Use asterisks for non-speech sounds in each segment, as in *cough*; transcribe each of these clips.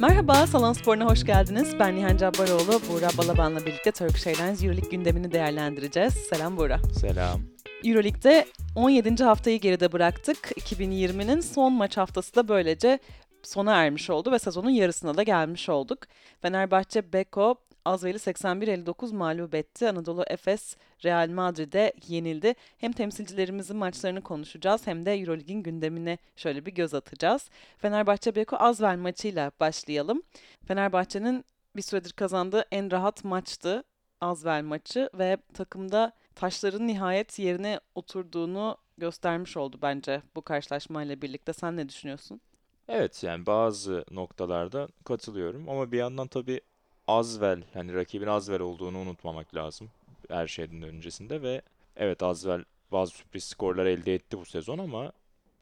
Merhaba, Salon Spor'una hoş geldiniz. Ben Nihan Cabbaroğlu, Buğra Balaban'la birlikte Turkish Airlines Euroleague gündemini değerlendireceğiz. Selam Buğra. Selam. Euroleague'de 17. haftayı geride bıraktık. 2020'nin son maç haftası da böylece sona ermiş oldu ve sezonun yarısına da gelmiş olduk. Fenerbahçe Beko Azveli 81-59 mağlup etti. Anadolu Efes Real Madrid'e yenildi. Hem temsilcilerimizin maçlarını konuşacağız hem de Eurolig'in gündemine şöyle bir göz atacağız. Fenerbahçe Beko Azvel maçıyla başlayalım. Fenerbahçe'nin bir süredir kazandığı en rahat maçtı Azvel maçı ve takımda taşların nihayet yerine oturduğunu göstermiş oldu bence bu karşılaşmayla birlikte. Sen ne düşünüyorsun? Evet yani bazı noktalarda katılıyorum ama bir yandan tabii Azvel hani rakibin Azvel olduğunu unutmamak lazım her şeyden öncesinde ve evet Azvel bazı sürpriz skorlar elde etti bu sezon ama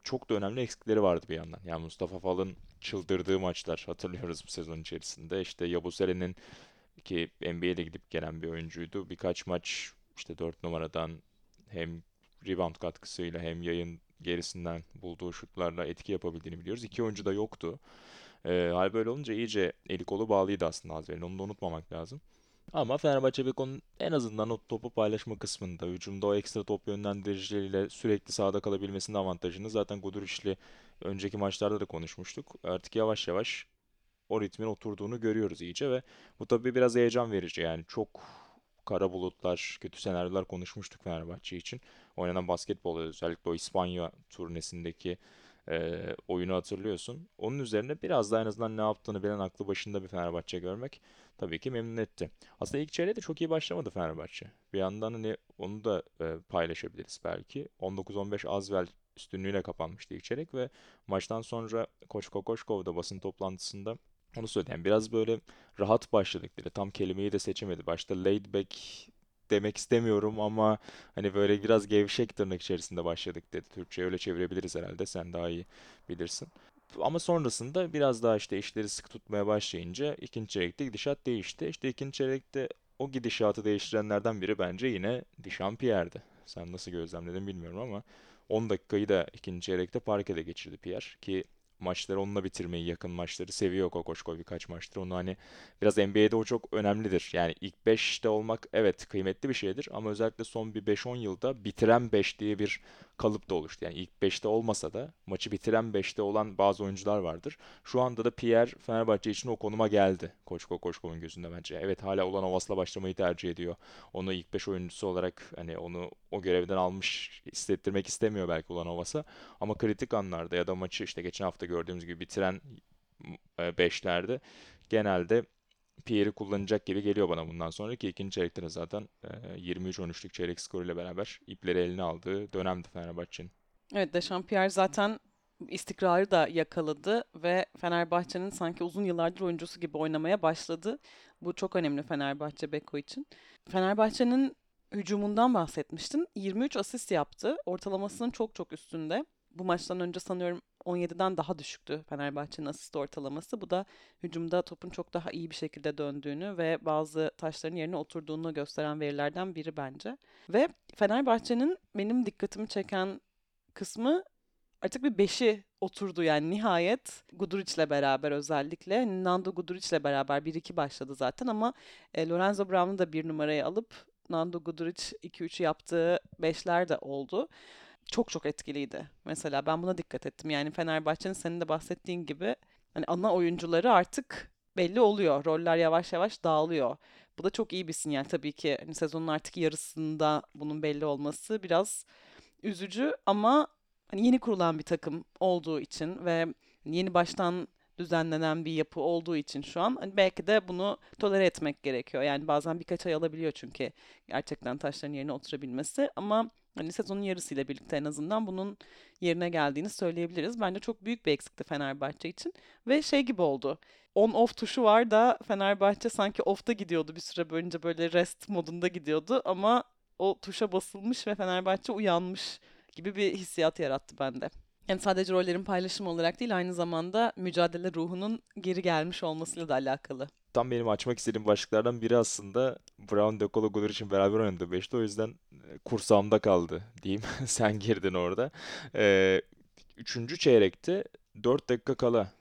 çok da önemli eksikleri vardı bir yandan. Yani Mustafa Fal'ın çıldırdığı maçlar hatırlıyoruz bu sezon içerisinde. İşte Yabusere'nin ki NBA'de gidip gelen bir oyuncuydu. Birkaç maç işte 4 numaradan hem rebound katkısıyla hem yayın gerisinden bulduğu şutlarla etki yapabildiğini biliyoruz. İki oyuncu da yoktu. E, hal böyle olunca iyice eli kolu bağlıydı aslında Azvel'in. Onu da unutmamak lazım. Ama Fenerbahçe Beko'nun en azından o topu paylaşma kısmında, hücumda o ekstra top yönlendiricileriyle sürekli sahada kalabilmesinin avantajını zaten Guduric'li önceki maçlarda da konuşmuştuk. Artık yavaş yavaş o ritmin oturduğunu görüyoruz iyice ve bu tabii biraz heyecan verici. Yani çok kara bulutlar, kötü senaryolar konuşmuştuk Fenerbahçe için. Oynanan basketbol özellikle o İspanya turnesindeki e, oyunu hatırlıyorsun. Onun üzerine biraz daha en azından ne yaptığını bilen aklı başında bir Fenerbahçe görmek tabii ki memnun etti. Aslında ilk çeyreğe de çok iyi başlamadı Fenerbahçe. Bir yandan hani onu da e, paylaşabiliriz belki. 19-15 Azvel üstünlüğüyle kapanmıştı ilk çeyrek ve maçtan sonra Koç Kokoşkov da basın toplantısında onu söyledi. Yani biraz böyle rahat başladık dedi. Tam kelimeyi de seçemedi. Başta laid back demek istemiyorum ama hani böyle biraz gevşek tırnak içerisinde başladık dedi. Türkçe öyle çevirebiliriz herhalde. Sen daha iyi bilirsin. Ama sonrasında biraz daha işte işleri sıkı tutmaya başlayınca ikinci çeyrekte gidişat değişti. İşte ikinci çeyrekte o gidişatı değiştirenlerden biri bence yine Dişampierre'di. Sen nasıl gözlemledin bilmiyorum ama 10 dakikayı da ikinci çeyrekte parkede geçirdi Pierre ki maçları onunla bitirmeyi, yakın maçları seviyor Kokoşko birkaç maçtır. Onu hani biraz NBA'de o çok önemlidir. Yani ilk 5'te olmak evet kıymetli bir şeydir ama özellikle son bir 5-10 yılda bitiren 5 diye bir kalıp da oluştu. Yani ilk 5'te olmasa da maçı bitiren 5'te olan bazı oyuncular vardır. Şu anda da Pierre Fenerbahçe için o konuma geldi. Koçko Koçko'nun gözünde bence. Evet hala olan Ovas'la başlamayı tercih ediyor. Onu ilk 5 oyuncusu olarak hani onu o görevden almış hissettirmek istemiyor belki olan Ovas'a. Ama kritik anlarda ya da maçı işte geçen hafta gördüğümüz gibi bitiren 5'lerde genelde Pierre'i kullanacak gibi geliyor bana bundan sonra ki ikinci çeyrekte de zaten 23-13'lük çeyrek skoruyla beraber ipleri eline aldığı dönemdi Fenerbahçe'nin. Evet Dechampierre zaten istikrarı da yakaladı ve Fenerbahçe'nin sanki uzun yıllardır oyuncusu gibi oynamaya başladı. Bu çok önemli Fenerbahçe Beko için. Fenerbahçe'nin hücumundan bahsetmiştin. 23 asist yaptı. Ortalamasının çok çok üstünde. Bu maçtan önce sanıyorum 17'den daha düşüktü Fenerbahçe'nin asist ortalaması. Bu da hücumda topun çok daha iyi bir şekilde döndüğünü ve bazı taşların yerine oturduğunu gösteren verilerden biri bence. Ve Fenerbahçe'nin benim dikkatimi çeken kısmı artık bir beşi oturdu yani nihayet Guduric'le beraber özellikle Nando Guduric'le beraber 1-2 başladı zaten ama e, Lorenzo Brown'u da bir numaraya alıp Nando Guduric 2-3 yaptığı beşler de oldu çok çok etkiliydi. Mesela ben buna dikkat ettim. Yani Fenerbahçe'nin senin de bahsettiğin gibi hani ana oyuncuları artık belli oluyor. Roller yavaş yavaş dağılıyor. Bu da çok iyi bir sinyal tabii ki. Hani sezonun artık yarısında bunun belli olması biraz üzücü ama hani yeni kurulan bir takım olduğu için ve yeni baştan düzenlenen bir yapı olduğu için şu an hani belki de bunu tolere etmek gerekiyor. Yani bazen birkaç ay alabiliyor çünkü gerçekten taşların yerine oturabilmesi ama hani sezonun yarısıyla birlikte en azından bunun yerine geldiğini söyleyebiliriz. Bence çok büyük bir eksikti Fenerbahçe için ve şey gibi oldu. On off tuşu var da Fenerbahçe sanki off'ta gidiyordu bir süre boyunca böyle rest modunda gidiyordu ama o tuşa basılmış ve Fenerbahçe uyanmış gibi bir hissiyat yarattı bende. Yani sadece rollerin paylaşımı olarak değil aynı zamanda mücadele ruhunun geri gelmiş olmasıyla da alakalı. Tam benim açmak istediğim başlıklardan biri aslında Brown, De Colo, için beraber oynadı 5'te. O yüzden e, kursağımda kaldı diyeyim. *laughs* Sen girdin orada. Ee, üçüncü çeyrekte 4 dakika kala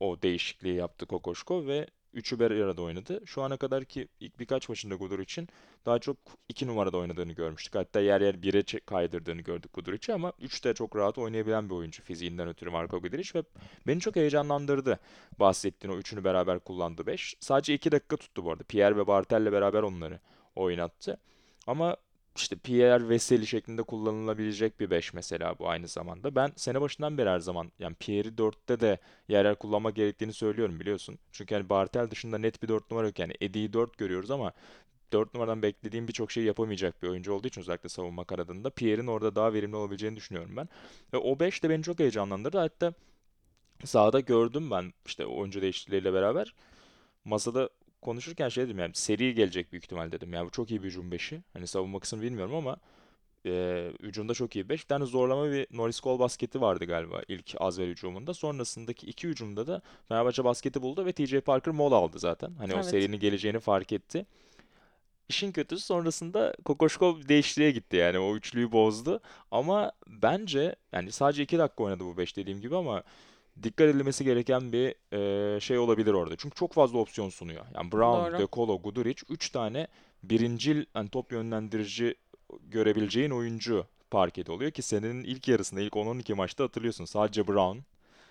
o değişikliği yaptı Kokoşko ve üçü bir arada oynadı. Şu ana kadar ki ilk birkaç maçında Gudur için daha çok iki numarada oynadığını görmüştük. Hatta yer yer 1'e çe- kaydırdığını gördük Guduric'i ama 3'te çok rahat oynayabilen bir oyuncu fiziğinden ötürü Marko Guduric ve beni çok heyecanlandırdı bahsettiğin o üçünü beraber kullandı 5. Sadece 2 dakika tuttu bu arada. Pierre ve Bartel'le beraber onları oynattı. Ama işte Pierre Veseli şeklinde kullanılabilecek bir 5 mesela bu aynı zamanda. Ben sene başından beri her zaman yani Pierre'i 4'te de yer yer kullanmak gerektiğini söylüyorum biliyorsun. Çünkü hani Bartel dışında net bir 4 numara yok. Yani Eddie'yi 4 görüyoruz ama 4 numaradan beklediğim birçok şeyi yapamayacak bir oyuncu olduğu için özellikle savunma kanadında Pierre'in orada daha verimli olabileceğini düşünüyorum ben. Ve o 5 de beni çok heyecanlandırdı. Hatta sahada gördüm ben işte oyuncu değişiklikleriyle beraber. Masada konuşurken şey dedim yani seri gelecek büyük ihtimal dedim. Yani bu çok iyi bir hücum beşi. Hani savunma kısmını bilmiyorum ama e, hücumda çok iyi 5. Bir tane zorlama bir Norris Cole basketi vardı galiba ilk Azver hücumunda. Sonrasındaki iki hücumda da Fenerbahçe basketi buldu ve TJ Parker mola aldı zaten. Hani o Evet. serinin geleceğini fark etti. İşin kötüsü sonrasında Kokoşkov değişikliğe gitti yani o üçlüyü bozdu. Ama bence yani sadece 2 dakika oynadı bu 5 dediğim gibi ama dikkat edilmesi gereken bir e, şey olabilir orada. Çünkü çok fazla opsiyon sunuyor. Yani Brown, Doğru. De Colo, Guduric 3 tane birincil hani top yönlendirici görebileceğin oyuncu parkede oluyor ki senenin ilk yarısında ilk 10-12 maçta hatırlıyorsun sadece Brown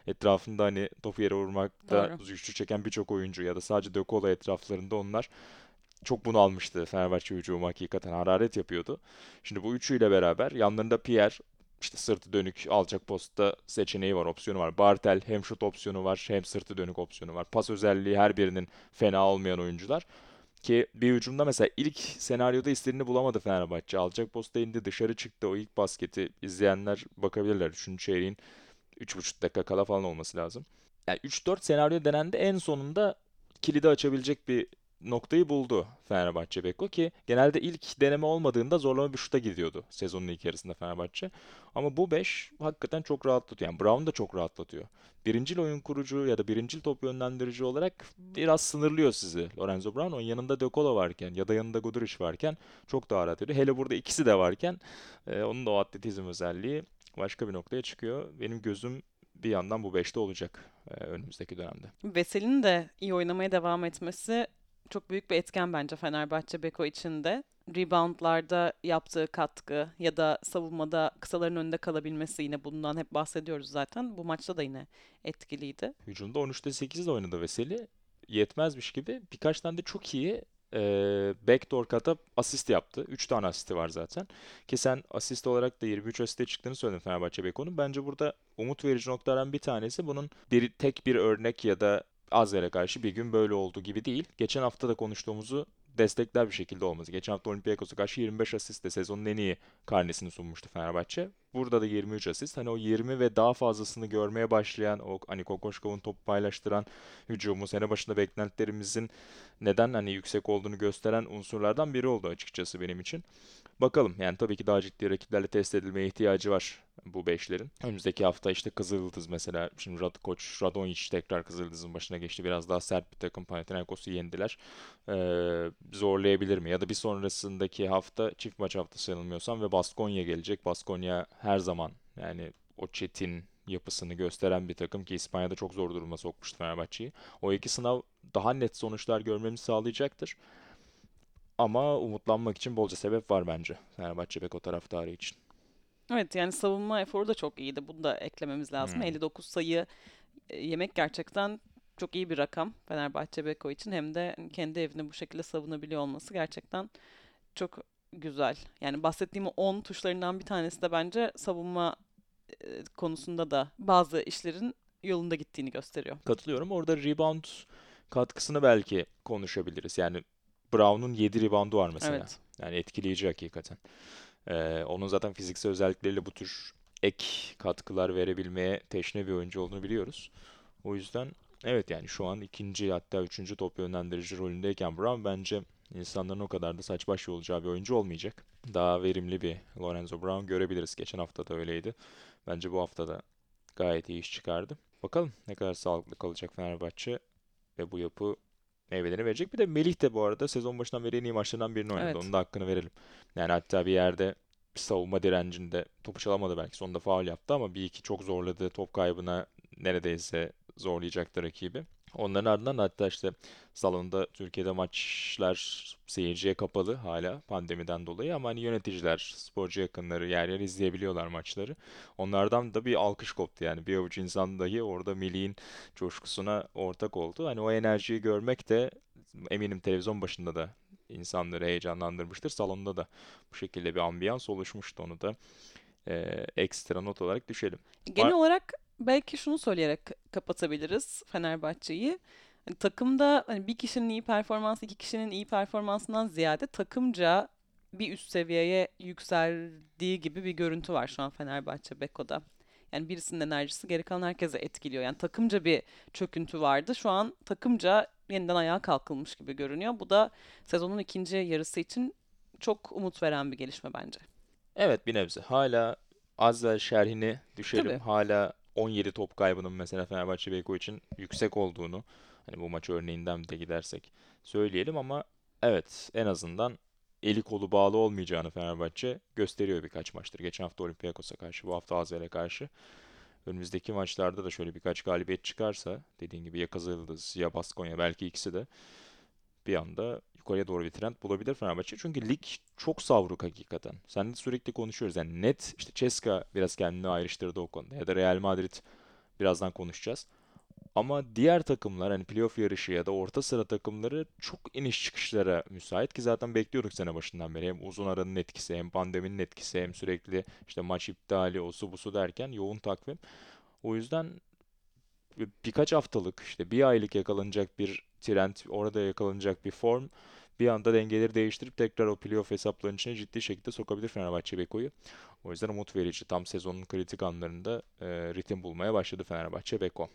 etrafında hani topu yere vurmakta güçlü çeken birçok oyuncu ya da sadece De Colo etraflarında onlar çok bunalmıştı Fenerbahçe hücumu hakikaten hararet yapıyordu. Şimdi bu üçüyle beraber yanlarında Pierre işte sırtı dönük alçak postta seçeneği var, opsiyonu var. Bartel hem şut opsiyonu var hem sırtı dönük opsiyonu var. Pas özelliği her birinin fena olmayan oyuncular. Ki bir hücumda mesela ilk senaryoda istediğini bulamadı Fenerbahçe. Alçak posta indi dışarı çıktı o ilk basketi izleyenler bakabilirler. Üçüncü çeyreğin 3,5 dakika kala falan olması lazım. Yani 3-4 senaryo denendi en sonunda kilidi açabilecek bir noktayı buldu Fenerbahçe Beko ki genelde ilk deneme olmadığında zorlama bir şuta gidiyordu sezonun ilk yarısında Fenerbahçe. Ama bu 5 hakikaten çok rahatlatıyor. Yani Brown da çok rahatlatıyor. Birincil oyun kurucu ya da birincil top yönlendirici olarak biraz sınırlıyor sizi Lorenzo Brown. Onun yanında De Colo varken ya da yanında Guduric varken çok daha rahat ediyor. Hele burada ikisi de varken e, onun da o atletizm özelliği başka bir noktaya çıkıyor. Benim gözüm bir yandan bu 5'te olacak e, önümüzdeki dönemde. Vesel'in de iyi oynamaya devam etmesi çok büyük bir etken bence Fenerbahçe Beko için de. Reboundlarda yaptığı katkı ya da savunmada kısaların önünde kalabilmesi yine bundan hep bahsediyoruz zaten. Bu maçta da yine etkiliydi. Hücumda 13'te 8 de oynadı Veseli. Yetmezmiş gibi birkaç tane de çok iyi e, backdoor kata asist yaptı. 3 tane asisti var zaten. Ki sen asist olarak da 23 asiste çıktığını söyledin Fenerbahçe Beko'nun. Bence burada umut verici noktalardan bir tanesi bunun bir tek bir örnek ya da Azer'e karşı bir gün böyle olduğu gibi değil. Geçen hafta da konuştuğumuzu destekler bir şekilde olması. Geçen hafta Olympiakos'a karşı 25 asistle sezonun en iyi karnesini sunmuştu Fenerbahçe. Burada da 23 asist. Hani o 20 ve daha fazlasını görmeye başlayan o hani Kokoşkov'un top paylaştıran hücumu sene başında beklentilerimizin neden hani yüksek olduğunu gösteren unsurlardan biri oldu açıkçası benim için. Bakalım yani tabii ki daha ciddi rakiplerle test edilmeye ihtiyacı var bu beşlerin. Önümüzdeki hafta işte Kızıldız mesela şimdi Rad Koç Radonjic tekrar Kızıldız'ın başına geçti. Biraz daha sert bir takım Panathinaikos'u yendiler. Ee, zorlayabilir mi? Ya da bir sonrasındaki hafta çift maç haftası yanılmıyorsam ve Baskonya gelecek. Baskonya her zaman yani o çetin yapısını gösteren bir takım ki İspanya'da çok zor duruma sokmuştu Fenerbahçe'yi. O iki sınav daha net sonuçlar görmemizi sağlayacaktır. Ama umutlanmak için bolca sebep var bence Fenerbahçe Beko taraftarı için. Evet yani savunma eforu da çok iyiydi. Bunu da eklememiz lazım. Hmm. 59 sayı e, yemek gerçekten çok iyi bir rakam Fenerbahçe Beko için. Hem de kendi evini bu şekilde savunabiliyor olması gerçekten çok güzel. Yani bahsettiğim o 10 tuşlarından bir tanesi de bence savunma e, konusunda da bazı işlerin yolunda gittiğini gösteriyor. Katılıyorum. Orada rebound katkısını belki konuşabiliriz. Yani Brown'un 7 reboundu var mesela. Evet. Yani etkileyici hakikaten. Ee, onun zaten fiziksel özellikleriyle bu tür ek katkılar verebilmeye teşne bir oyuncu olduğunu biliyoruz. O yüzden evet yani şu an ikinci hatta üçüncü top yönlendirici rolündeyken Brown bence insanların o kadar da saç baş olacağı bir oyuncu olmayacak. Daha verimli bir Lorenzo Brown görebiliriz. Geçen hafta da öyleydi. Bence bu hafta da gayet iyi iş çıkardı. Bakalım ne kadar sağlıklı kalacak Fenerbahçe ve bu yapı meyvelerini verecek. Bir de Melih de bu arada sezon başından beri en iyi maçlarından birini oynadı. Evet. Onun da hakkını verelim. Yani hatta bir yerde savunma direncinde topu çalamadı belki. Sonunda faul yaptı ama bir iki çok zorladı. Top kaybına neredeyse zorlayacaktı rakibi. Onların ardından hatta işte salonda Türkiye'de maçlar seyirciye kapalı hala pandemiden dolayı ama hani yöneticiler, sporcu yakınları yer yer izleyebiliyorlar maçları. Onlardan da bir alkış koptu yani bir avuç insan dahi orada Melih'in coşkusuna ortak oldu. Hani o enerjiyi görmek de eminim televizyon başında da insanları heyecanlandırmıştır. Salonda da bu şekilde bir ambiyans oluşmuştu onu da e, ekstra not olarak düşelim. Genel Var- olarak belki şunu söyleyerek kapatabiliriz Fenerbahçe'yi. Hani takımda hani bir kişinin iyi performansı, iki kişinin iyi performansından ziyade takımca bir üst seviyeye yükseldiği gibi bir görüntü var şu an Fenerbahçe Beko'da. Yani birisinin enerjisi geri kalan herkese etkiliyor. Yani takımca bir çöküntü vardı. Şu an takımca yeniden ayağa kalkılmış gibi görünüyor. Bu da sezonun ikinci yarısı için çok umut veren bir gelişme bence. Evet bir nebze. Hala Azvel şerhine düşelim. Tabii. Hala 17 top kaybının mesela Fenerbahçe Beko için yüksek olduğunu hani bu maç örneğinden de gidersek söyleyelim ama evet en azından eli kolu bağlı olmayacağını Fenerbahçe gösteriyor birkaç maçtır. Geçen hafta Olympiakos'a karşı, bu hafta Azvel'e karşı. Önümüzdeki maçlarda da şöyle birkaç galibiyet çıkarsa dediğin gibi ya Kızıldız ya Baskonya belki ikisi de bir anda yukarıya doğru bir trend bulabilir Fenerbahçe. Çünkü lig çok savruk hakikaten. Sen de sürekli konuşuyoruz. Yani net işte Ceska biraz kendini ayrıştırdı o konuda. Ya da Real Madrid birazdan konuşacağız. Ama diğer takımlar hani playoff yarışı ya da orta sıra takımları çok iniş çıkışlara müsait ki zaten bekliyorduk sene başından beri. Hem uzun aranın etkisi hem pandeminin etkisi hem sürekli işte maç iptali o su bu su derken yoğun takvim. O yüzden bir- birkaç haftalık işte bir aylık yakalanacak bir trend, orada yakalanacak bir form bir anda dengeleri değiştirip tekrar o playoff hesaplarının içine ciddi şekilde sokabilir Fenerbahçe Beko'yu. O yüzden umut verici. Tam sezonun kritik anlarında e, ritim bulmaya başladı Fenerbahçe Beko.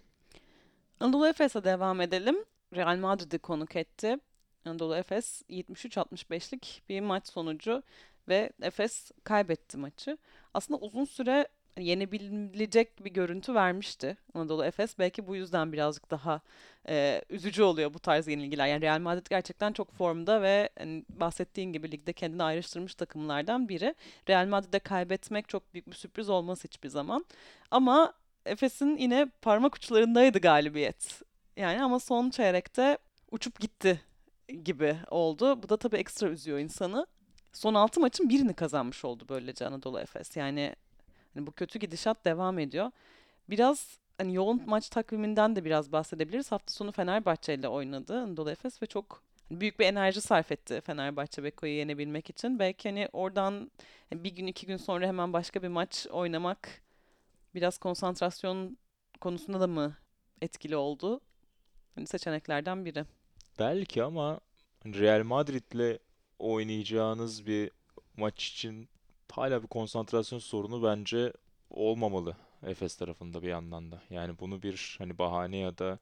Anadolu Efes'e devam edelim. Real Madrid'i konuk etti. Anadolu Efes 73-65'lik bir maç sonucu ve Efes kaybetti maçı. Aslında uzun süre yenebilecek bir görüntü vermişti Anadolu Efes. Belki bu yüzden birazcık daha e, üzücü oluyor bu tarz yenilgiler. Yani Real Madrid gerçekten çok formda ve hani bahsettiğin gibi ligde kendini ayrıştırmış takımlardan biri. Real Madrid'e kaybetmek çok büyük bir sürpriz olmaz hiçbir zaman. Ama Efes'in yine parmak uçlarındaydı galibiyet. Yani ama son çeyrekte uçup gitti gibi oldu. Bu da tabii ekstra üzüyor insanı. Son 6 maçın birini kazanmış oldu böylece Anadolu Efes. Yani hani bu kötü gidişat devam ediyor. Biraz hani yoğun maç takviminden de biraz bahsedebiliriz. Hafta sonu Fenerbahçe ile oynadı Anadolu Efes ve çok büyük bir enerji sarf etti Fenerbahçe Beko'yu yenebilmek için. Belki hani oradan bir gün iki gün sonra hemen başka bir maç oynamak biraz konsantrasyon konusunda da mı etkili oldu? Hani seçeneklerden biri. Belki ama hani Real Madrid'le oynayacağınız bir maç için hala bir konsantrasyon sorunu bence olmamalı Efes tarafında bir yandan da. Yani bunu bir hani bahane ya da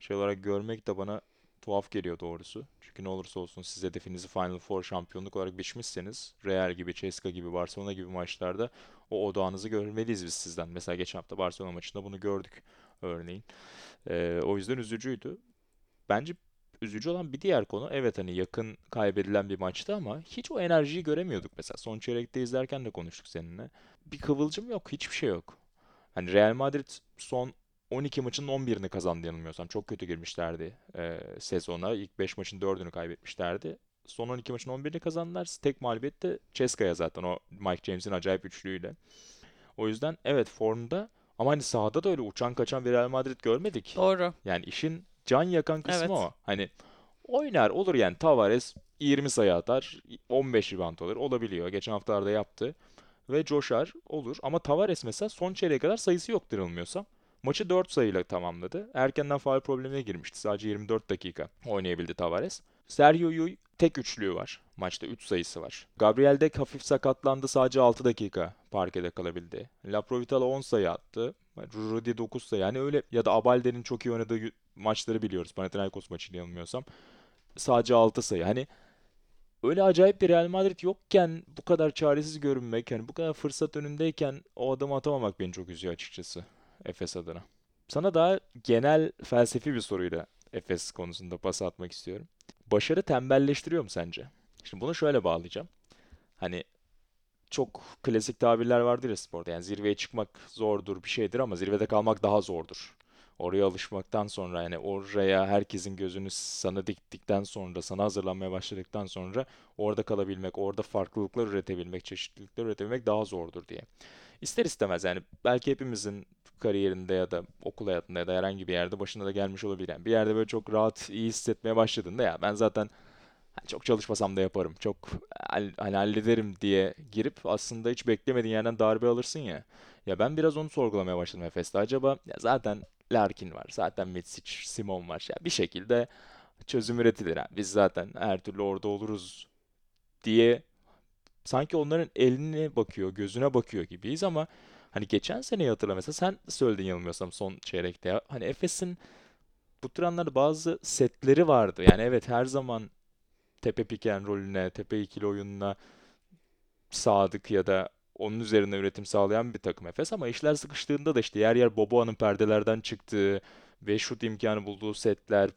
şey olarak görmek de bana tuhaf geliyor doğrusu. Çünkü ne olursa olsun siz hedefinizi Final Four şampiyonluk olarak biçmişseniz Real gibi, Ceska gibi, Barcelona gibi maçlarda o odağınızı görmeliyiz biz sizden. Mesela geçen hafta Barcelona maçında bunu gördük örneğin. Ee, o yüzden üzücüydü. Bence üzücü olan bir diğer konu evet hani yakın kaybedilen bir maçtı ama hiç o enerjiyi göremiyorduk mesela. Son çeyrekte izlerken de konuştuk seninle. Bir kıvılcım yok, hiçbir şey yok. Hani Real Madrid son 12 maçın 11'ini kazandı yanılmıyorsam. Çok kötü girmişlerdi e, sezona. İlk 5 maçın 4'ünü kaybetmişlerdi. Son 12 maçın 11'ini kazandılar. Tek mağlubiyet de Ceska'ya zaten o Mike James'in acayip üçlüğüyle. O yüzden evet formda ama hani sahada da öyle uçan kaçan bir Real Madrid görmedik. Doğru. Yani işin can yakan kısmı Evet. o. Hani oynar olur yani Tavares 20 sayı atar, 15 rebound alır olabiliyor. Geçen haftalarda yaptı ve coşar olur. Ama Tavares mesela son çeyreğe kadar sayısı yoktur yanılmıyorsam. Maçı 4 sayıyla tamamladı. Erkenden faul problemine girmişti. Sadece 24 dakika oynayabildi Tavares. Sergio Llull tek üçlüğü var. Maçta 3 sayısı var. Gabriel Deck hafif sakatlandı. Sadece 6 dakika parkede kalabildi. Laprovitala 10 sayı attı. Rudy 9 sayı. Yani öyle ya da Abalde'nin çok iyi oynadığı maçları biliyoruz. Panathinaikos maçını yanılmıyorsam. Sadece 6 sayı. Hani öyle acayip bir Real Madrid yokken bu kadar çaresiz görünmek, hani bu kadar fırsat önündeyken o adımı atamamak beni çok üzüyor açıkçası Efes adına. Sana daha genel felsefi bir soruyla Efes konusunda pas atmak istiyorum. Başarı tembelleştiriyor mu sence? Şimdi bunu şöyle bağlayacağım. Hani çok klasik tabirler vardır ya sporda. Yani zirveye çıkmak zordur bir şeydir ama zirvede kalmak daha zordur. oraya alışmaktan sonra yani oraya herkesin gözünü sana diktikten sonra, sana hazırlanmaya başladıktan sonra orada kalabilmek, orada farklılıklar üretebilmek, çeşitlilikler üretebilmek daha zordur diye. İster istemez yani belki hepimizin kariyerinde ya da okul hayatında ya da herhangi bir yerde başına da gelmiş olabilir. Yani bir yerde böyle çok rahat, iyi hissetmeye başladığında ya ben zaten çok çalışmasam da yaparım, çok hall- hani hallederim diye girip aslında hiç beklemediğin yerden darbe alırsın ya. Ya ben biraz onu sorgulamaya başladım Efes'te. Acaba ya zaten Larkin var, zaten Mitsic, Simon var. Ya bir şekilde çözüm üretilir. Biz zaten her türlü orada oluruz diye sanki onların eline bakıyor, gözüne bakıyor gibiyiz ama hani geçen seneyi hatırla mesela sen söyledin yanılmıyorsam son çeyrekte. Hani Efes'in bu tür bazı setleri vardı. Yani evet her zaman tepe piken rolüne, tepe ikili oyununa sadık ya da onun üzerine üretim sağlayan bir takım Efes ama işler sıkıştığında da işte yer yer Boboa'nın perdelerden çıktığı ve şut imkanı bulduğu setler,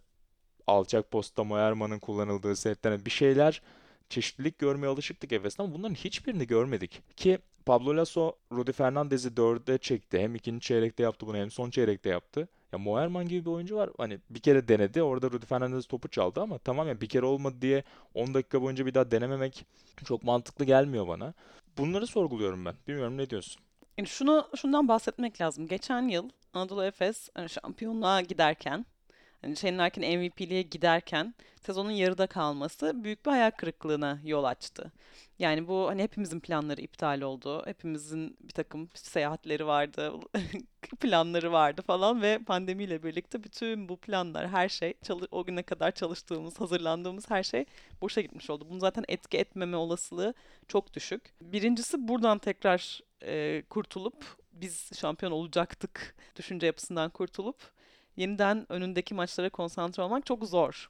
alçak posta Moerman'ın kullanıldığı setler bir şeyler çeşitlilik görmeye alışıktık Efes'ten ama bunların hiçbirini görmedik. Ki Pablo Lasso Rudy Fernandez'i dörde çekti. Hem ikinci çeyrekte yaptı bunu hem son çeyrekte yaptı. Ya Moerman gibi bir oyuncu var. Hani bir kere denedi. Orada Rudy Fernandez topu çaldı ama tamam ya bir kere olmadı diye 10 dakika boyunca bir daha denememek çok mantıklı gelmiyor bana. Bunları sorguluyorum ben. Bilmiyorum ne diyorsun? Yani şunu şundan bahsetmek lazım. Geçen yıl Anadolu Efes hani şampiyonluğa giderken, hani Shane Larkin MVP'liğe giderken sezonun yarıda kalması büyük bir hayal kırıklığına yol açtı. Yani bu hani hepimizin planları iptal oldu. Hepimizin bir takım seyahatleri vardı, *laughs* planları vardı falan ve pandemiyle birlikte bütün bu planlar, her şey, o güne kadar çalıştığımız, hazırlandığımız her şey boşa gitmiş oldu. Bunu zaten etki etmeme olasılığı çok düşük. Birincisi buradan tekrar e, kurtulup biz şampiyon olacaktık düşünce yapısından kurtulup yeniden önündeki maçlara konsantre olmak çok zor.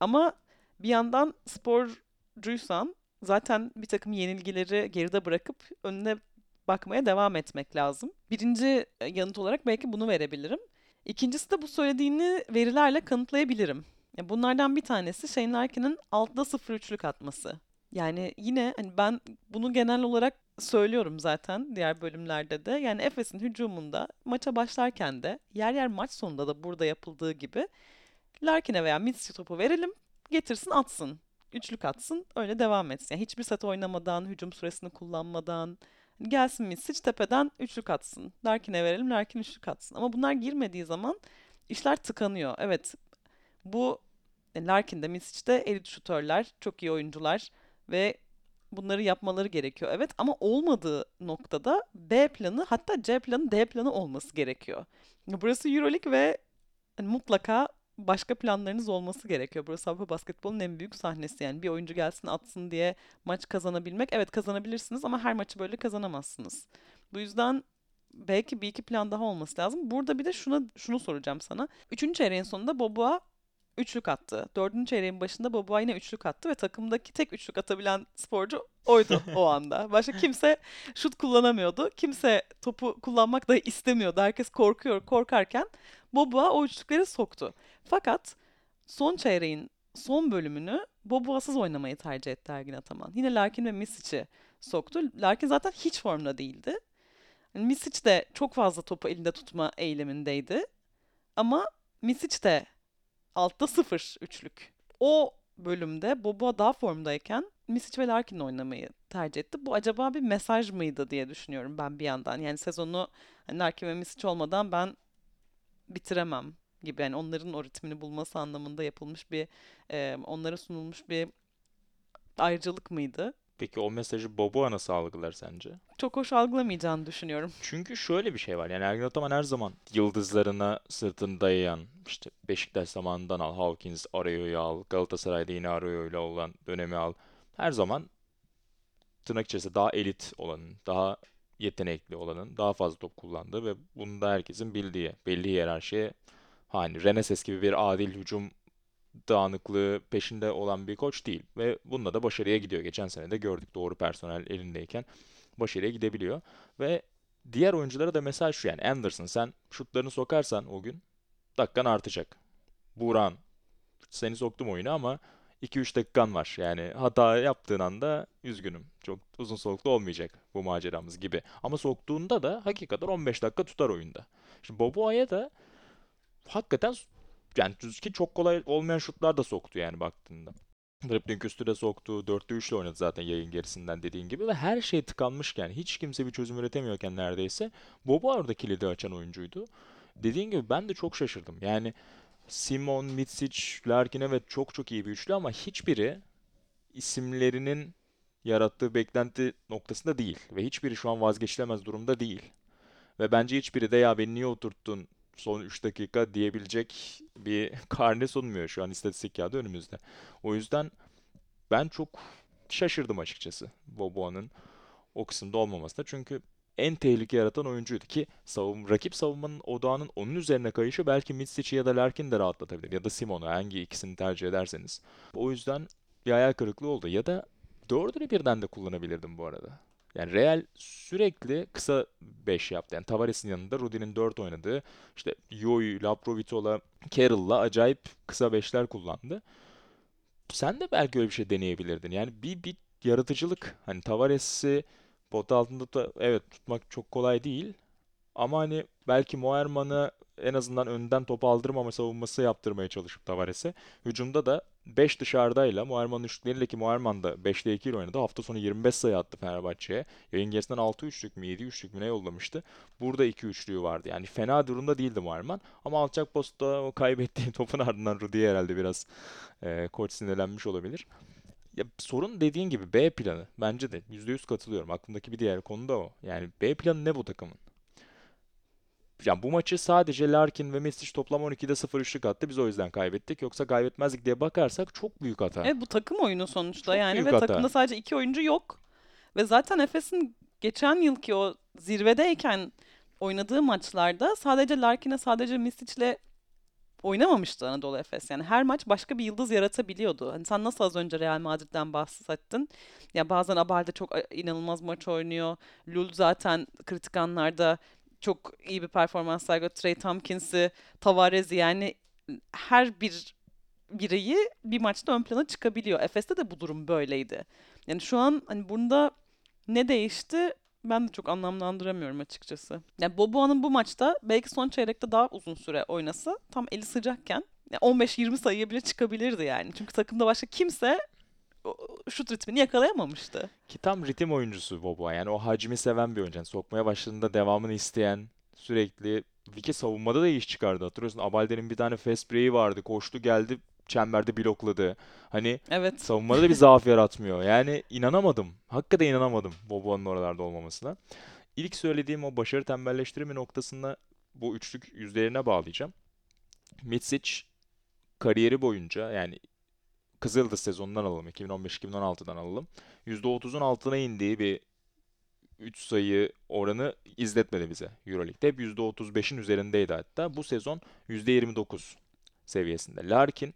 Ama bir yandan sporcuysan zaten bir takım yenilgileri geride bırakıp önüne bakmaya devam etmek lazım. Birinci e, yanıt olarak belki bunu verebilirim. İkincisi de bu söylediğini verilerle kanıtlayabilirim. Ya bunlardan bir tanesi Shane Larkin'in altta 0-3'lük atması. Yani yine hani ben bunu genel olarak söylüyorum zaten diğer bölümlerde de. Yani Efes'in hücumunda maça başlarken de yer yer maç sonunda da burada yapıldığı gibi Larkin'e veya Mitsic'e topu verelim, getirsin atsın. Üçlük atsın, öyle devam etsin. Yani hiçbir set oynamadan, hücum süresini kullanmadan gelsin Mitsic tepeden üçlük atsın. Larkin'e verelim, Larkin üçlük atsın. Ama bunlar girmediği zaman işler tıkanıyor. Evet, bu e, Larkin'de, Mitsic'de elit şutörler, çok iyi oyuncular ve bunları yapmaları gerekiyor. Evet ama olmadığı noktada B planı hatta C planı D planı olması gerekiyor. Burası EuroLeague ve hani mutlaka başka planlarınız olması gerekiyor. Burası Avrupa basketbolunun en büyük sahnesi. Yani bir oyuncu gelsin atsın diye maç kazanabilmek. Evet kazanabilirsiniz ama her maçı böyle kazanamazsınız. Bu yüzden belki bir iki plan daha olması lazım. Burada bir de şuna şunu soracağım sana. Üçüncü çeyreğin sonunda Boboa üçlük attı. Dördüncü çeyreğin başında Boboa yine üçlük attı ve takımdaki tek üçlük atabilen sporcu oydu o anda. Başka kimse şut kullanamıyordu. Kimse topu kullanmak da istemiyordu. Herkes korkuyor. Korkarken Boboa o üçlükleri soktu. Fakat son çeyreğin son bölümünü Boboa'sız oynamayı tercih etti Ergin Ataman. Yine Larkin ve Misic'i soktu. Larkin zaten hiç formda değildi. Misic de çok fazla topu elinde tutma eylemindeydi. Ama Misic de altta sıfır üçlük. O bölümde Boboa daha formdayken Misic ve Larkin oynamayı tercih etti. Bu acaba bir mesaj mıydı diye düşünüyorum ben bir yandan. Yani sezonu hani Larkin ve Misic olmadan ben bitiremem gibi. Yani onların o ritmini bulması anlamında yapılmış bir, e, onlara sunulmuş bir ayrıcalık mıydı? Peki o mesajı Bobo'a nasıl algılar sence? Çok hoş algılamayacağını düşünüyorum. Çünkü şöyle bir şey var. Yani Ergin Ataman her zaman yıldızlarına sırtını dayayan, işte Beşiktaş zamanından al, Hawkins Arayo'yu al, Galatasaray'da yine Arayo'yla olan dönemi al. Her zaman tırnak içerisinde daha elit olanın, daha yetenekli olanın daha fazla top kullandığı ve bunu da herkesin bildiği, belli hiyerarşiye hani Reneses gibi bir adil hücum dağınıklığı peşinde olan bir koç değil. Ve bununla da başarıya gidiyor. Geçen sene de gördük doğru personel elindeyken başarıya gidebiliyor. Ve diğer oyunculara da mesaj şu yani Anderson sen şutlarını sokarsan o gün dakikan artacak. Buran seni soktum oyuna ama 2-3 dakikan var. Yani hata yaptığın anda üzgünüm. Çok uzun soluklu olmayacak bu maceramız gibi. Ama soktuğunda da hakikaten 15 dakika tutar oyunda. Şimdi Boboa'ya da hakikaten yani ki çok kolay olmayan şutlar da soktu yani baktığında. Dribbling üstü de soktu. 4'te 3'le oynadı zaten yayın gerisinden dediğin gibi ve her şey tıkanmışken hiç kimse bir çözüm üretemiyorken neredeyse Bobo orada kilidi açan oyuncuydu. Dediğin gibi ben de çok şaşırdım. Yani Simon, Mitsic, Larkin evet çok çok iyi bir üçlü ama hiçbiri isimlerinin yarattığı beklenti noktasında değil. Ve hiçbiri şu an vazgeçilemez durumda değil. Ve bence hiçbiri de ya beni niye oturttun son 3 dakika diyebilecek bir *laughs* karne sunmuyor şu an istatistik kağıdı önümüzde. O yüzden ben çok şaşırdım açıkçası Boboa'nın o kısımda olmamasına. Çünkü en tehlike yaratan oyuncuydu ki savun, rakip savunmanın odağının onun üzerine kayışı belki Mitsic'i ya da Larkin de rahatlatabilir. Ya da Simon'u hangi ikisini tercih ederseniz. O yüzden bir hayal kırıklığı oldu. Ya da dördünü birden de kullanabilirdim bu arada. Yani Real sürekli kısa 5 yaptı. Yani Tavares'in yanında Rudi'nin 4 oynadığı işte Yoyu, Laprovitola, Carroll'la acayip kısa 5'ler kullandı. Sen de belki öyle bir şey deneyebilirdin. Yani bir, bir yaratıcılık. Hani Tavares'i pot altında da evet tutmak çok kolay değil. Ama hani belki Moerman'ı en azından önden top aldırmama savunması yaptırmaya çalışıp Tavares'e. Hücumda da 5 dışarıdayla Muerman'ın üçlükleriyle ki Muerman da 5'te 2 ile oynadı. Hafta sonu 25 sayı attı Fenerbahçe'ye. Yayın gerisinden 6 üçlük mü 7 üçlük mü ne yollamıştı. Burada 2 üçlüğü vardı. Yani fena durumda değildi Muerman. Ama alçak postta o kaybettiği *laughs* topun ardından Rudi'ye herhalde biraz e, koç sinirlenmiş olabilir. Ya sorun dediğin gibi B planı. Bence de %100 katılıyorum. Aklımdaki bir diğer konu da o. Yani B planı ne bu takımın? Yani bu maçı sadece Larkin ve Mesic toplam 12'de 0 üçlük attı. Biz o yüzden kaybettik. Yoksa kaybetmezdik diye bakarsak çok büyük hata. Evet bu takım oyunu sonuçta Çok yani ve hata. takımda sadece iki oyuncu yok. Ve zaten Efes'in geçen yılki o zirvedeyken oynadığı maçlarda sadece Larkin'e sadece Misic'le oynamamıştı Anadolu Efes. Yani her maç başka bir yıldız yaratabiliyordu. Hani sen nasıl az önce Real Madrid'den bahsettin. Ya bazen Abalde çok inanılmaz maç oynuyor. Lul zaten kritik anlarda çok iyi bir performans sergiliyor. Trey Tompkins'i, Tavares'i yani her bir bireyi bir maçta ön plana çıkabiliyor. Efes'te de bu durum böyleydi. Yani şu an hani bunda ne değişti ben de çok anlamlandıramıyorum açıkçası. Yani Boboa'nın bu maçta belki son çeyrekte daha uzun süre oynasa tam eli sıcakken yani 15-20 sayıya bile çıkabilirdi yani. Çünkü takımda başka kimse şut ritmini yakalayamamıştı. Ki tam ritim oyuncusu Boba. Yani o hacmi seven bir oyuncu. Yani sokmaya başladığında devamını isteyen, sürekli Viki savunmada da iş çıkardı. Hatırlıyorsun Abalde'nin bir tane fast break'i vardı. Koştu geldi çemberde blokladı. Hani Evet. savunmada da bir zaaf yaratmıyor. Yani inanamadım. Hakikaten inanamadım Boba'nın oralarda olmamasına. İlk söylediğim o başarı tembelleştirme noktasında bu üçlük yüzdelerine bağlayacağım. Mitsic kariyeri boyunca yani Kızıldız sezonundan alalım. 2015-2016'dan alalım. %30'un altına indiği bir 3 sayı oranı izletmedi bize Euroleague'de. Hep %35'in üzerindeydi hatta. Bu sezon %29 seviyesinde. Larkin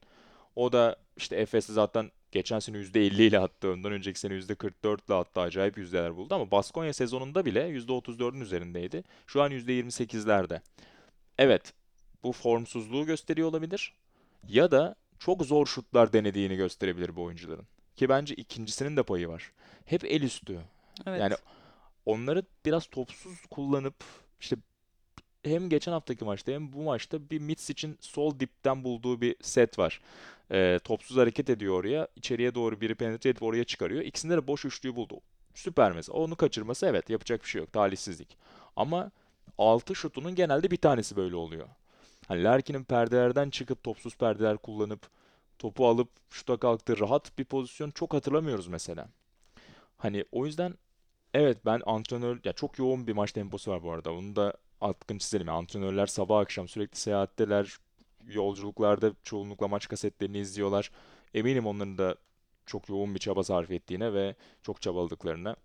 o da işte Efes'te zaten geçen sene %50 ile attı. Ondan önceki sene %44 ile attı. Acayip yüzdeler buldu ama Baskonya sezonunda bile %34'ün üzerindeydi. Şu an %28'lerde. Evet, bu formsuzluğu gösteriyor olabilir. Ya da çok zor şutlar denediğini gösterebilir bu oyuncuların. Ki bence ikincisinin de payı var. Hep el üstü. Evet. Yani onları biraz topsuz kullanıp işte hem geçen haftaki maçta hem bu maçta bir Mitsic'in sol dipten bulduğu bir set var. Ee, topsuz hareket ediyor oraya. içeriye doğru biri penetre edip oraya çıkarıyor. İkisinde de boş üçlüyü buldu. Süper mesela. Onu kaçırması evet yapacak bir şey yok. Talihsizlik. Ama 6 şutunun genelde bir tanesi böyle oluyor. Hani Larkin'in perdelerden çıkıp topsuz perdeler kullanıp topu alıp şuta kalktığı rahat bir pozisyon çok hatırlamıyoruz mesela. Hani o yüzden evet ben antrenör ya çok yoğun bir maç temposu var bu arada. Onu da altını çizelim. Yani antrenörler sabah akşam sürekli seyahatteler, yolculuklarda çoğunlukla maç kasetlerini izliyorlar. Eminim onların da çok yoğun bir çaba sarf ettiğine ve çok çabaladıklarına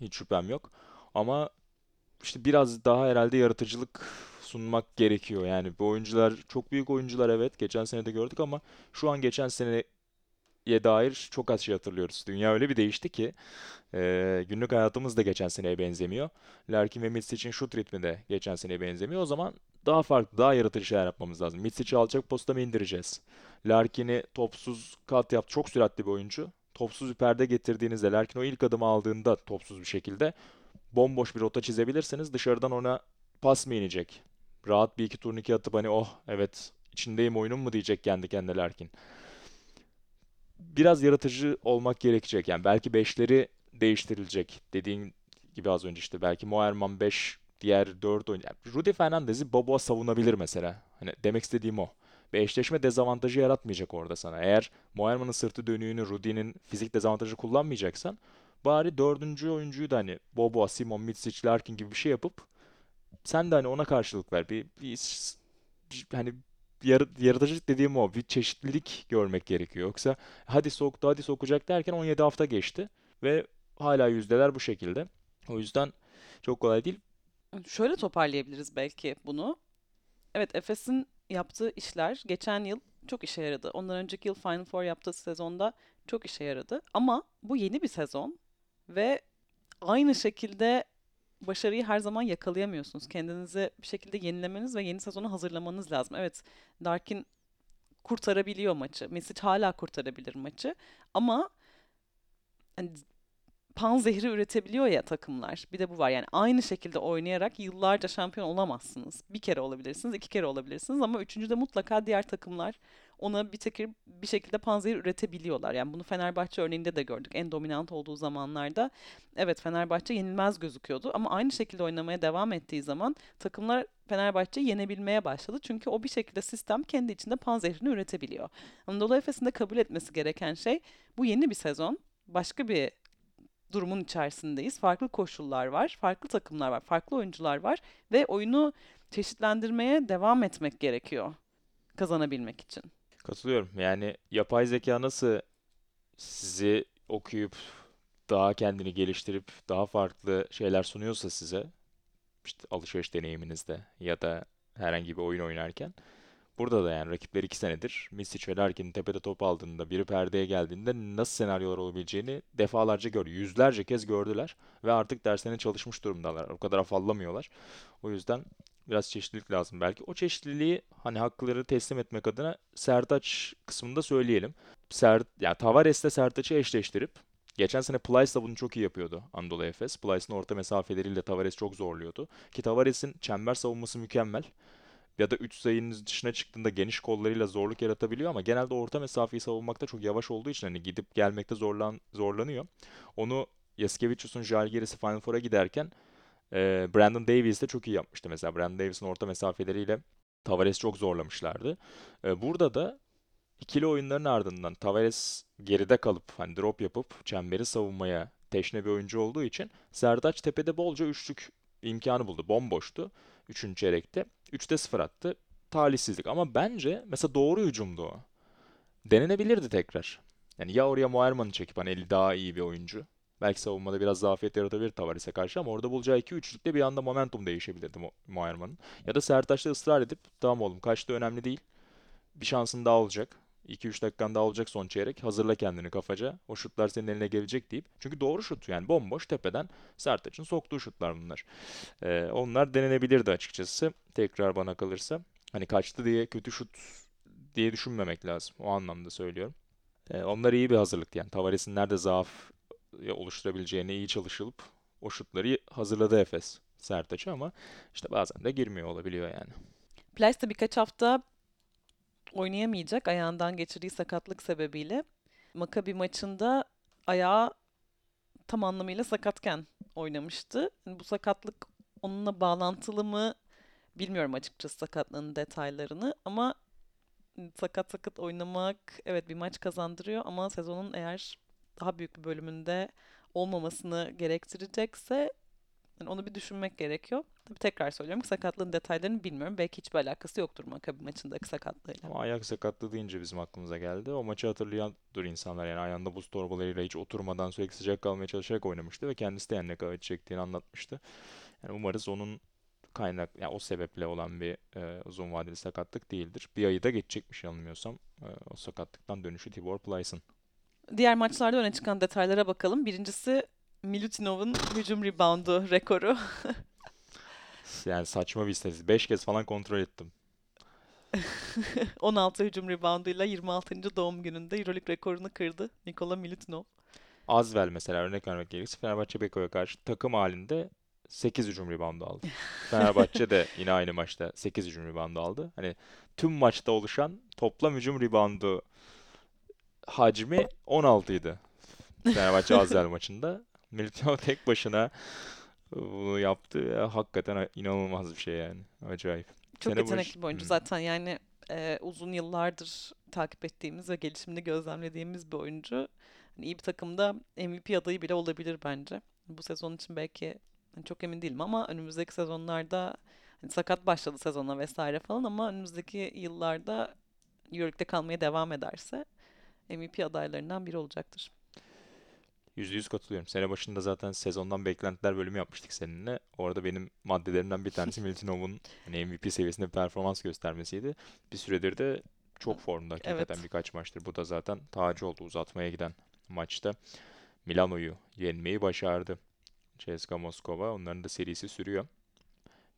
hiç şüphem yok. Ama işte biraz daha herhalde yaratıcılık sunmak gerekiyor. Yani bu oyuncular çok büyük oyuncular evet. Geçen sene de gördük ama şu an geçen seneye dair çok az şey hatırlıyoruz. Dünya öyle bir değişti ki e, günlük hayatımız da geçen seneye benzemiyor. Larkin ve Mitsic'in şut ritmi de geçen seneye benzemiyor. O zaman daha farklı, daha yaratıcı şeyler yapmamız lazım. Mitsic'i alçak posta mı indireceğiz? Larkin'i topsuz kat yap. Çok süratli bir oyuncu. Topsuz perde getirdiğinizde Larkin o ilk adımı aldığında topsuz bir şekilde bomboş bir rota çizebilirseniz dışarıdan ona pas mı inecek? Rahat bir iki turnike atıp hani oh evet içindeyim oyunun mu diyecek kendi kendine Larkin. Biraz yaratıcı olmak gerekecek. Yani belki beşleri değiştirilecek. Dediğin gibi az önce işte belki Moerman 5 diğer 4 oyun. Yani Rudy Fernandez'i Boboa savunabilir mesela. Hani demek istediğim o. Bir eşleşme dezavantajı yaratmayacak orada sana. Eğer Moerman'ın sırtı dönüğünü, Rudy'nin fizik dezavantajı kullanmayacaksan bari dördüncü oyuncuyu da hani Boboa, Simon, Mitsic, Larkin gibi bir şey yapıp sen de hani ona karşılık ver. Bir, bir s- hani yar- yaratıcılık dediğim o. Bir çeşitlilik görmek gerekiyor. Yoksa hadi soktu, hadi sokacak derken 17 hafta geçti ve hala yüzdeler bu şekilde. O yüzden çok kolay değil. Şöyle toparlayabiliriz belki bunu. Evet, Efes'in yaptığı işler geçen yıl çok işe yaradı. Ondan önceki yıl Final Four yaptığı sezonda çok işe yaradı. Ama bu yeni bir sezon ve aynı şekilde başarıyı her zaman yakalayamıyorsunuz. Kendinizi bir şekilde yenilemeniz ve yeni sezona hazırlamanız lazım. Evet, Larkin kurtarabiliyor maçı. Mesic hala kurtarabilir maçı. Ama hani pan zehri üretebiliyor ya takımlar. Bir de bu var. Yani aynı şekilde oynayarak yıllarca şampiyon olamazsınız. Bir kere olabilirsiniz, iki kere olabilirsiniz ama üçüncüde mutlaka diğer takımlar ona bir tekir bir şekilde panzehir üretebiliyorlar. Yani bunu Fenerbahçe örneğinde de gördük. En dominant olduğu zamanlarda evet Fenerbahçe yenilmez gözüküyordu ama aynı şekilde oynamaya devam ettiği zaman takımlar Fenerbahçe'yi yenebilmeye başladı. Çünkü o bir şekilde sistem kendi içinde panzehirini üretebiliyor. Anadolu Efes'in de kabul etmesi gereken şey bu yeni bir sezon. Başka bir durumun içerisindeyiz. Farklı koşullar var, farklı takımlar var, farklı oyuncular var ve oyunu çeşitlendirmeye devam etmek gerekiyor kazanabilmek için. Katılıyorum. Yani yapay zeka nasıl sizi okuyup daha kendini geliştirip daha farklı şeyler sunuyorsa size işte alışveriş deneyiminizde ya da herhangi bir oyun oynarken burada da yani rakipler iki senedir Misic ve Larkin'in tepede top aldığında biri perdeye geldiğinde nasıl senaryolar olabileceğini defalarca gördü. Yüzlerce kez gördüler ve artık derslerine çalışmış durumdalar. O kadar afallamıyorlar. O yüzden biraz çeşitlilik lazım belki. O çeşitliliği hani hakları teslim etmek adına Sertaç kısmında söyleyelim. Ser, yani Tavares'le Sertaç'ı eşleştirip Geçen sene Plyce da bunu çok iyi yapıyordu Anadolu Efes. Plyce'ın orta mesafeleriyle Tavares çok zorluyordu. Ki Tavares'in çember savunması mükemmel. Ya da 3 sayının dışına çıktığında geniş kollarıyla zorluk yaratabiliyor ama genelde orta mesafeyi savunmakta çok yavaş olduğu için hani gidip gelmekte zorlan zorlanıyor. Onu Yasikevicius'un Žalgiris'i Final Four'a giderken Brandon Davies de çok iyi yapmıştı. Mesela Brandon Davies'in orta mesafeleriyle Tavares çok zorlamışlardı. Burada da ikili oyunların ardından Tavares geride kalıp hani drop yapıp çemberi savunmaya teşne bir oyuncu olduğu için Serdaç tepede bolca üçlük imkanı buldu. Bomboştu 3. çeyrekte. 3'te 0 attı. Talihsizlik ama bence mesela doğru hücumdu o. Denenebilirdi tekrar. Yani ya oraya Moerman'ı çekip hani daha iyi bir oyuncu. Belki savunmada biraz zafiyet yaratabilir Tavares'e karşı ama orada bulacağı 2 üçlükte bir anda momentum değişebilirdi Mo Moerman'ın. Ya da Sertaç'ta ısrar edip tamam oğlum kaçtı önemli değil. Bir şansın daha olacak. 2-3 dakikan daha olacak son çeyrek. Hazırla kendini kafaca. O şutlar senin eline gelecek deyip. Çünkü doğru şut yani bomboş tepeden Sertaç'ın soktuğu şutlar bunlar. Ee, onlar denenebilirdi açıkçası. Tekrar bana kalırsa. Hani kaçtı diye kötü şut diye düşünmemek lazım. O anlamda söylüyorum. Ee, onlar iyi bir hazırlıktı yani. Tavares'in nerede zaaf oluşturabileceğine iyi çalışılıp o şutları hazırladı Efes Sertaç'ı ama işte bazen de girmiyor olabiliyor yani. Plyce de birkaç hafta oynayamayacak ayağından geçirdiği sakatlık sebebiyle. Maccabi maçında ayağı tam anlamıyla sakatken oynamıştı. Bu sakatlık onunla bağlantılı mı bilmiyorum açıkçası sakatlığın detaylarını ama sakat sakat oynamak evet bir maç kazandırıyor ama sezonun eğer daha büyük bir bölümünde olmamasını gerektirecekse yani onu bir düşünmek gerekiyor. Tabii tekrar söylüyorum ki sakatlığın detaylarını bilmiyorum. Belki hiçbir alakası yoktur Maccabi maçındaki sakatlığıyla. Ama ayak sakatlığı deyince bizim aklımıza geldi. O maçı hatırlayandır insanlar yani ayağında buz torbalarıyla hiç oturmadan sürekli sıcak kalmaya çalışarak oynamıştı ve kendisi de yani ne kadar çektiğini anlatmıştı. Yani umarız onun kaynak yani o sebeple olan bir e, uzun vadeli sakatlık değildir. Bir ayı da geçecekmiş yanılmıyorsam e, o sakatlıktan dönüşü Tibor Plyce'ın. Diğer maçlarda öne çıkan detaylara bakalım. Birincisi Milutinov'un hücum reboundu rekoru. *laughs* Yani saçma bir istatistik. 5 kez falan kontrol ettim. *laughs* 16 hücum rebounduyla 26. doğum gününde Euroleague rekorunu kırdı Nikola Milutinov. Azvel mesela örnek vermek gerekirse Fenerbahçe Beko'ya karşı takım halinde 8 hücum reboundu aldı. *laughs* Fenerbahçe de yine aynı maçta 8 hücum reboundu aldı. Hani tüm maçta oluşan toplam hücum reboundu hacmi 16 idi. Fenerbahçe *laughs* Azzel maçında. Militao tek başına bunu yaptı. Ya, hakikaten inanılmaz bir şey yani. Acayip. Çok Sene yetenekli bir oyuncu Hmm. zaten yani e, uzun yıllardır takip ettiğimiz ve gelişimini gözlemlediğimiz bir oyuncu. Hani iyi bir takımda MVP adayı bile olabilir bence. Bu sezon için belki hani çok emin değilim ama önümüzdeki sezonlarda hani sakat başladı sezona vesaire falan ama önümüzdeki yıllarda Euroleague'de kalmaya devam ederse MVP adaylarından biri olacaktır. %100 katılıyorum. Sene başında zaten sezondan beklentiler bölümü yapmıştık seninle. Orada benim maddelerimden bir tanesi *laughs* Milutinov'un hani MVP seviyesinde performans göstermesiydi. Bir süredir de çok formda hakikaten Evet. birkaç maçtır. Bu da zaten tacı oldu uzatmaya giden maçta. Milano'yu yenmeyi başardı. CSKA Moskova. Onların da serisi sürüyor.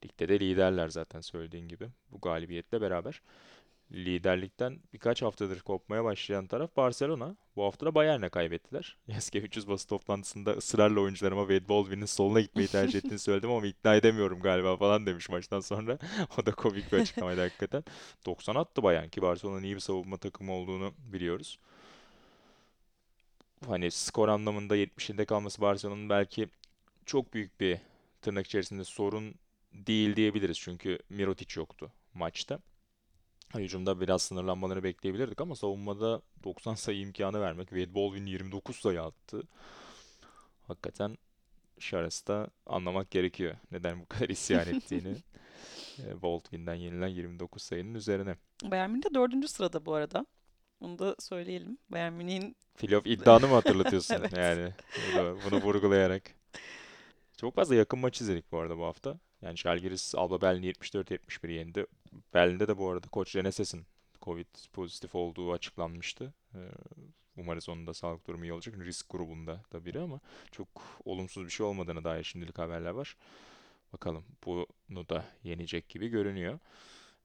Ligde de liderler zaten söylediğin gibi. Bu galibiyetle beraber. Liderlikten birkaç haftadır kopmaya başlayan taraf Barcelona. Bu hafta da Bayern'e kaybettiler. *laughs* Yaske 300 basın toplantısında ısrarla oyuncularıma Wade Baldwin'in soluna gitmeyi tercih *laughs* ettiğini söyledim ama ikna edemiyorum galiba falan demiş maçtan sonra. *laughs* o da komik bir açıklamaydı hakikaten. 90 attı Bayern ki Barcelona'nın iyi bir savunma takımı olduğunu biliyoruz. Hani skor anlamında 70'inde kalması Barcelona'nın belki çok büyük bir tırnak içerisinde sorun değil diyebiliriz. Çünkü Mirotic yoktu maçta. Hücumda biraz sınırlanmalarını bekleyebilirdik ama savunmada 90 sayı imkanı vermek. Wade Baldwin 29 sayı attı. Hakikaten Şaras'ta anlamak gerekiyor neden bu kadar isyan *laughs* ettiğini. E, Baldwin'den yenilen 29 sayının üzerine. Bayern Münih de dördüncü sırada bu arada. Onu da söyleyelim. Bayern Münih'in Playoff iddianı mı hatırlatıyorsun *laughs* Evet. yani bunu, bunu vurgulayarak. Çok fazla yakın maç izledik bu arada bu hafta. Yani Žalgiris Alba Berlin'i 74-71 yendi. Berlin'de de bu arada Koç Reneses'in Covid pozitif olduğu açıklanmıştı. Ee, Umarız onun da sağlık durumu iyi olacak. Risk grubunda da biri ama çok olumsuz bir şey olmadığına dair şimdilik haberler var. Bakalım bunu da yenecek gibi görünüyor.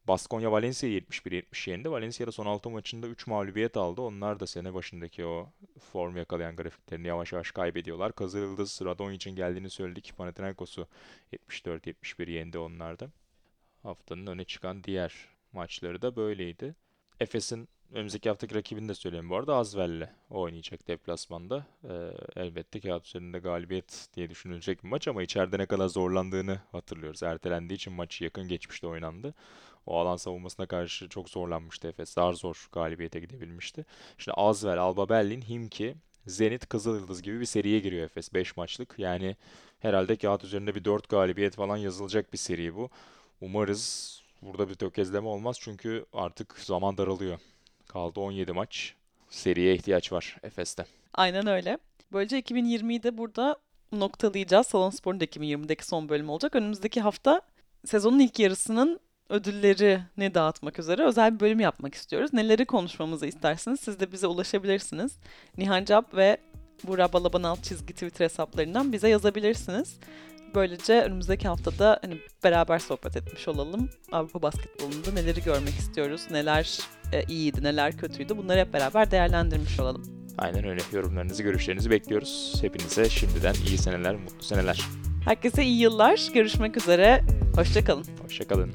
Baskonya Valencia'yı 71-70 yendi. Valencia da son 6 maçında 3 mağlubiyet aldı. Onlar da sene başındaki o form yakalayan grafiklerini yavaş yavaş kaybediyorlar. Kızılyıldız Radonyic'in geldiğini söyledik. Panathinaikos'u 74-71 yendi onlar da. Haftanın öne çıkan diğer maçları da böyleydi. Efes'in önümüzdeki haftaki rakibini de söyleyeyim bu arada Azvel'le oynayacak deplasmanda. Ee, elbette kağıt üzerinde galibiyet diye düşünülecek bir maç ama içeride ne kadar zorlandığını hatırlıyoruz. Ertelendiği için maç yakın geçmişte oynandı. O alan savunmasına karşı çok zorlanmıştı Efes. Zar zor galibiyete gidebilmişti. Şimdi Azvel, Alba Berlin, Himki, Zenit, Kızılyıldız gibi bir seriye giriyor Efes 5 maçlık. Yani herhalde kağıt üzerinde bir 4 galibiyet falan yazılacak bir seri bu. Umarız burada bir tökezleme olmaz çünkü artık zaman daralıyor. Kaldı 17 maç. Seriye ihtiyaç var Efes'te. Aynen öyle. Böylece 2020'yi de burada noktalayacağız. Salon Spor'un da 2020'deki son bölümü olacak. Önümüzdeki hafta sezonun ilk yarısının ödüllerini dağıtmak üzere özel bir bölüm yapmak istiyoruz. Neleri konuşmamızı isterseniz siz de bize ulaşabilirsiniz. Nihan Cap ve Burak Balaban alt çizgi Twitter hesaplarından bize yazabilirsiniz. Böylece önümüzdeki haftada hani beraber sohbet etmiş olalım. Avrupa basketbolunda neleri görmek istiyoruz, neler e, iyiydi, neler kötüydü bunları hep beraber değerlendirmiş olalım. Aynen öyle. Yorumlarınızı, görüşlerinizi bekliyoruz. Hepinize şimdiden iyi seneler, mutlu seneler. Herkese iyi yıllar. Görüşmek üzere. Hoşçakalın. Hoşçakalın.